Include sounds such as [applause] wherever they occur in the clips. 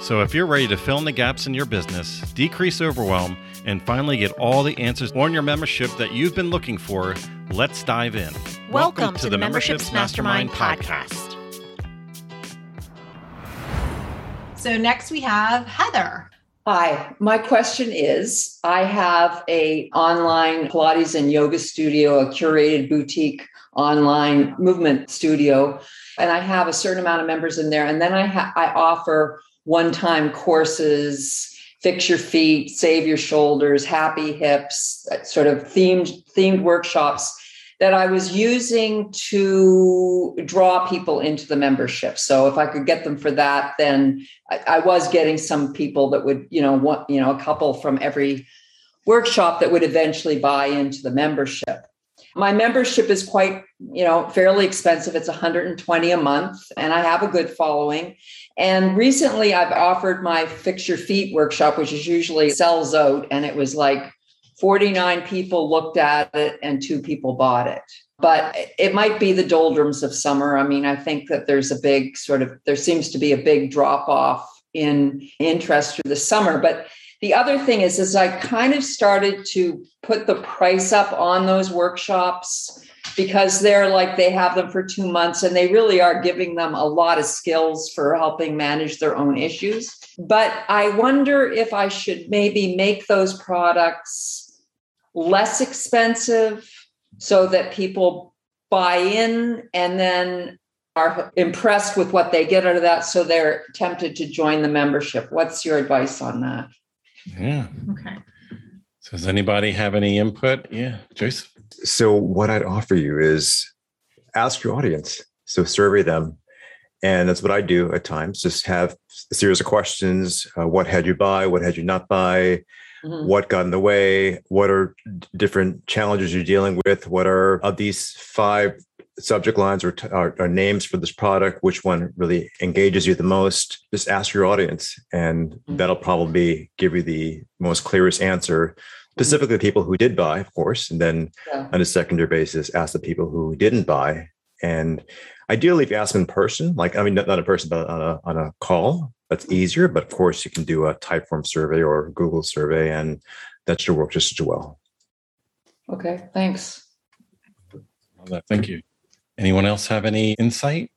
So, if you're ready to fill in the gaps in your business, decrease overwhelm, and finally get all the answers on your membership that you've been looking for, let's dive in. Welcome, Welcome to, to, the Memberships, Mastermind, Mastermind podcast. So, next we have Heather. Hi, my question is I have a online Pilates and yoga studio, a curated boutique online movement studio, and I have a certain amount of members in there and then I ha- I offer one-time courses fix your feet save your shoulders happy hips sort of themed themed workshops that I was using to draw people into the membership. So if I could get them for that, then I, I, was getting some people that would, you know, want, you know, a couple from every workshop that would eventually buy into the membership. My membership is quite, you know, fairly expensive. It's 120 a month and I have a good following. And recently I've offered my Fix Your Feet workshop, which is usually sells out. And it was like 49 people looked at it and two people bought it. But it might be the doldrums of summer. I mean, I think that there's a big sort of, there seems to be a big drop off in interest through the summer. But the other thing is, is I kind of started to put the price up on those workshops because they're like they have them for two months and they really are giving them a lot of skills for helping manage their own issues. But I wonder if I should maybe make those products less expensive so that people buy in and then are impressed with what they get out of that so they're tempted to join the membership. What's your advice on that? Yeah. Okay. So does anybody have any input? Yeah, Joyce. So what I'd offer you is ask your audience. So survey them. And that's what I do at times. Just have a series of questions. Uh, what had you buy? What had you not buy? Mm-hmm. What got in the way? What are different challenges you're dealing with? What are of these five subject lines or, or, or, names for this product which one really engages you the most just ask your audience and mm-hmm. that'll probably give you the most clearest answer specifically the people who did buy of course and then yeah. on a secondary basis ask the people who didn't buy. And ideally if you ask them in person like i mean not, not in person but on a, on a call that's easier but of course you can do a typeform survey or google survey and that should work just as well. Okay thanks. Thank you Anyone else have any insight?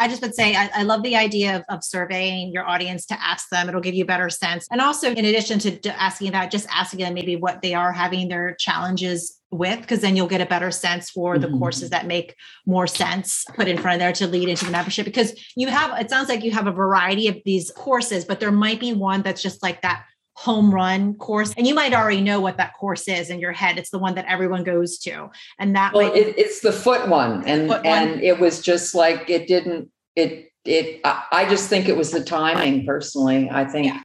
I just would say I, I love the idea of, of, surveying your audience to ask them. It'll give you a better sense. And also, in addition to asking that, just asking them maybe what they are having their challenges with, because then you'll get a better sense for the mm-hmm. courses that make more sense put in front of there to lead into the membership. Because you have, it sounds like you have a variety of these courses, but there might be one that's just like that home run course and you might already know what that course is in your head it's the one that everyone goes to and that well, it, it's the foot one and foot and one. it was just like it didn't it it i just think it was the timing personally i think yeah.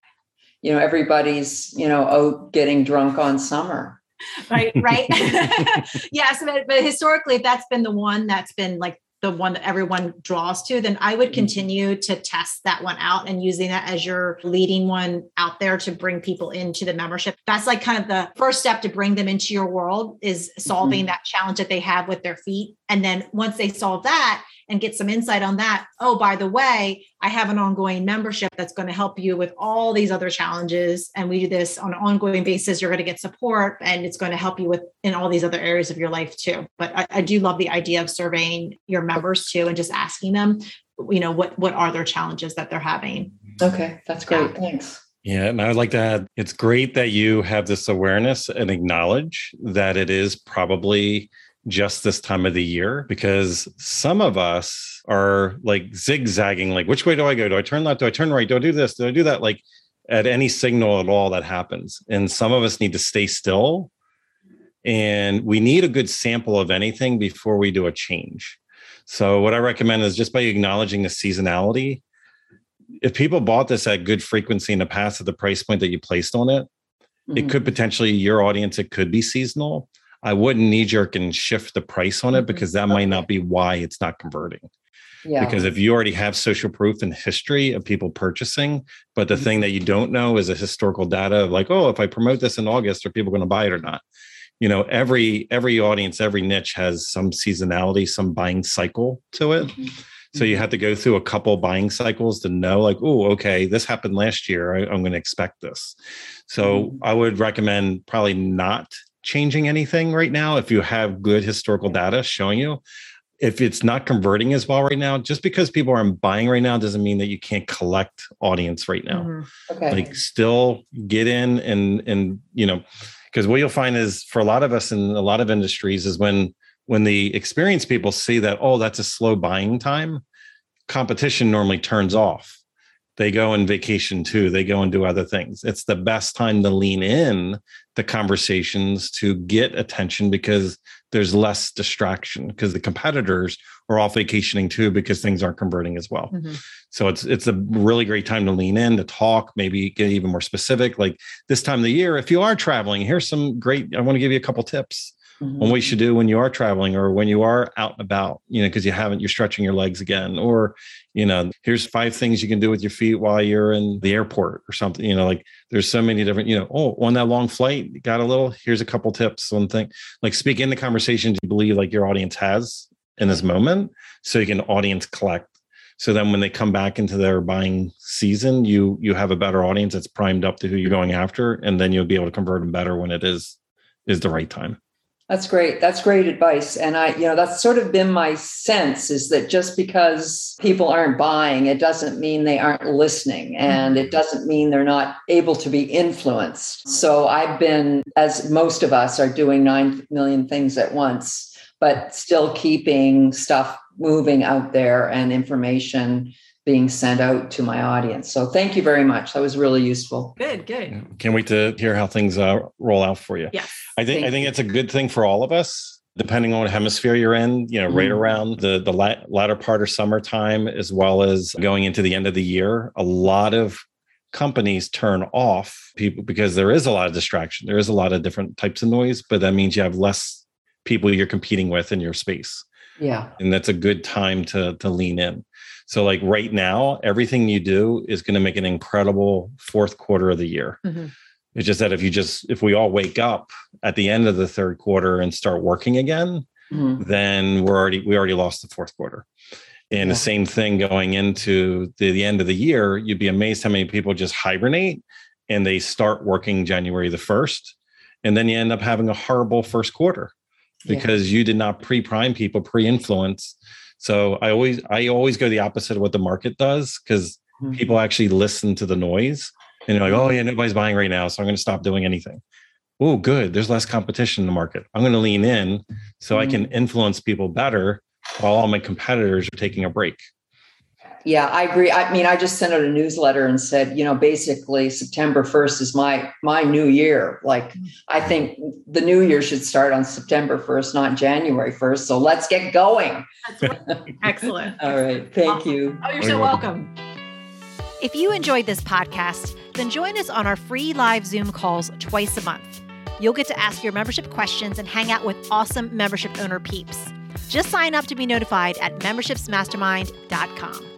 you know everybody's you know oh getting drunk on summer right right [laughs] [laughs] yes but, but historically that's been the one that's been like the one that everyone draws to, then I would mm-hmm. continue to test that one out and using that as your leading one out there to bring people into the membership. That's like kind of the first step to bring them into your world is solving mm-hmm. that challenge that they have with their feet. And then once they solve that, and get some insight on that. Oh, by the way, I have an ongoing membership that's going to help you with all these other challenges. And we do this on an ongoing basis. You're going to get support and it's going to help you with in all these other areas of your life too. But I, I do love the idea of surveying your members too and just asking them, you know, what what are their challenges that they're having. Okay, that's great. Yeah. Thanks. Yeah, and I would like to add it's great that you have this awareness and acknowledge that it is probably just this time of the year because some of us are like zigzagging like which way do i go? Do i turn left? Do i turn right? Do i do this? Do i do that? Like at any signal at all that happens. And some of us need to stay still. And we need a good sample of anything before we do a change. So what i recommend is just by acknowledging the seasonality if people bought this at good frequency in the past at the price point that you placed on it, mm-hmm. it could potentially your audience, it could be seasonal. I wouldn't knee jerk and shift the price on it mm-hmm. because that okay. might not be why it's not converting. Yeah. Because if you already have social proof and history of people purchasing, but the mm-hmm. thing that you don't know is a historical data of like, oh, if I promote this in August, are people going to buy it or not? You know, every every audience, every niche has some seasonality, some buying cycle to it. Mm-hmm. So you mm-hmm. have to go through a couple buying cycles to know, like, oh, okay, this happened last year. I, am going to expect this. So mm-hmm. I would recommend probably not changing anything right now if you have good historical data showing you if it's not converting as well right now, just because people aren't buying right now doesn't mean that you can't collect audience right now. Mm-hmm. Okay. Like still get in and and you know, because what you'll find is for a lot of us in a lot of industries is when when the experienced people see that, oh, that's a slow buying time, competition normally turns off. They go on vacation too. They go and do other things. It's the best time to lean in the conversations to get attention because there's less distraction because the competitors are off vacationing too because things aren't converting as well. Mm-hmm. So it's it's a really great time to lean in to talk, maybe get even more specific. Like this time of the year, if you are traveling, here's some great. I want to give you a couple tips mm-hmm. what you should do when you are traveling or when you are out and about. You know, because you haven't you're stretching your legs again, or you know, here's five things you can do with your feet while you're in the airport or something. You know, like there's so many different, you know, oh, on that long flight, got a little, here's a couple tips on thing. Like speak in the conversations you believe like your audience has in this moment. So you can audience collect. So then when they come back into their buying season, you you have a better audience that's primed up to who you're going after. And then you'll be able to convert them better when it is is the right time. That's great. That's great advice. And I, you know, that's sort of been my sense is that just because people aren't buying, it doesn't mean they aren't listening and it doesn't mean they're not able to be influenced. So I've been, as most of us are doing 9 million things at once, but still keeping stuff moving out there and information being sent out to my audience. So thank you very much. That was really useful. Good, good. Can't wait to hear how things uh, roll out for you. Yeah, I think thank I think it's a good thing for all of us, depending on what hemisphere you're in. You know, mm right around the the latter part of summertime, as well as going into the end of the year. A lot of companies turn off people because there is a lot of distraction. There is a lot of different types of noise, but that means you have less people you're competing with in your space. Yeah. And that's a good time to to lean in. So, like right now, everything you do is going to make an incredible fourth quarter of the year. Mm-hmm. It's just that if you just, if we all wake up at the end of the third quarter and start working again, mm-hmm. then we're already, we already lost the fourth quarter. And yeah. the same thing going into the, the end of the year, you'd be amazed how many people just hibernate and they start working January the 1st. And then you end up having a horrible first quarter because yeah. you did not pre-prime people, pre-influence so I always I always go the opposite of what the market does because mm-hmm. people actually listen to the noise and they're like, oh yeah, nobody's buying right now, so I'm going to stop doing anything. Oh, good. There's less competition in the market. I'm going to lean in so mm-hmm. I can mm-hmm. influence people better while all my competitors are taking a break yeah, I agree. I mean, I just sent out a newsletter and said, you know, basically September 1st is my my new year. Like I mm-hmm. think the new year should start on September 1st, not January 1st. So let's get going. [laughs] Excellent. All right. Thank awesome. you. Oh, you're so welcome. If you enjoyed this podcast, then join us on our free live Zoom calls twice a month. You'll get to ask your membership questions and hang out with awesome membership owner peeps. Just sign up to be notified at membershipsmastermind.com.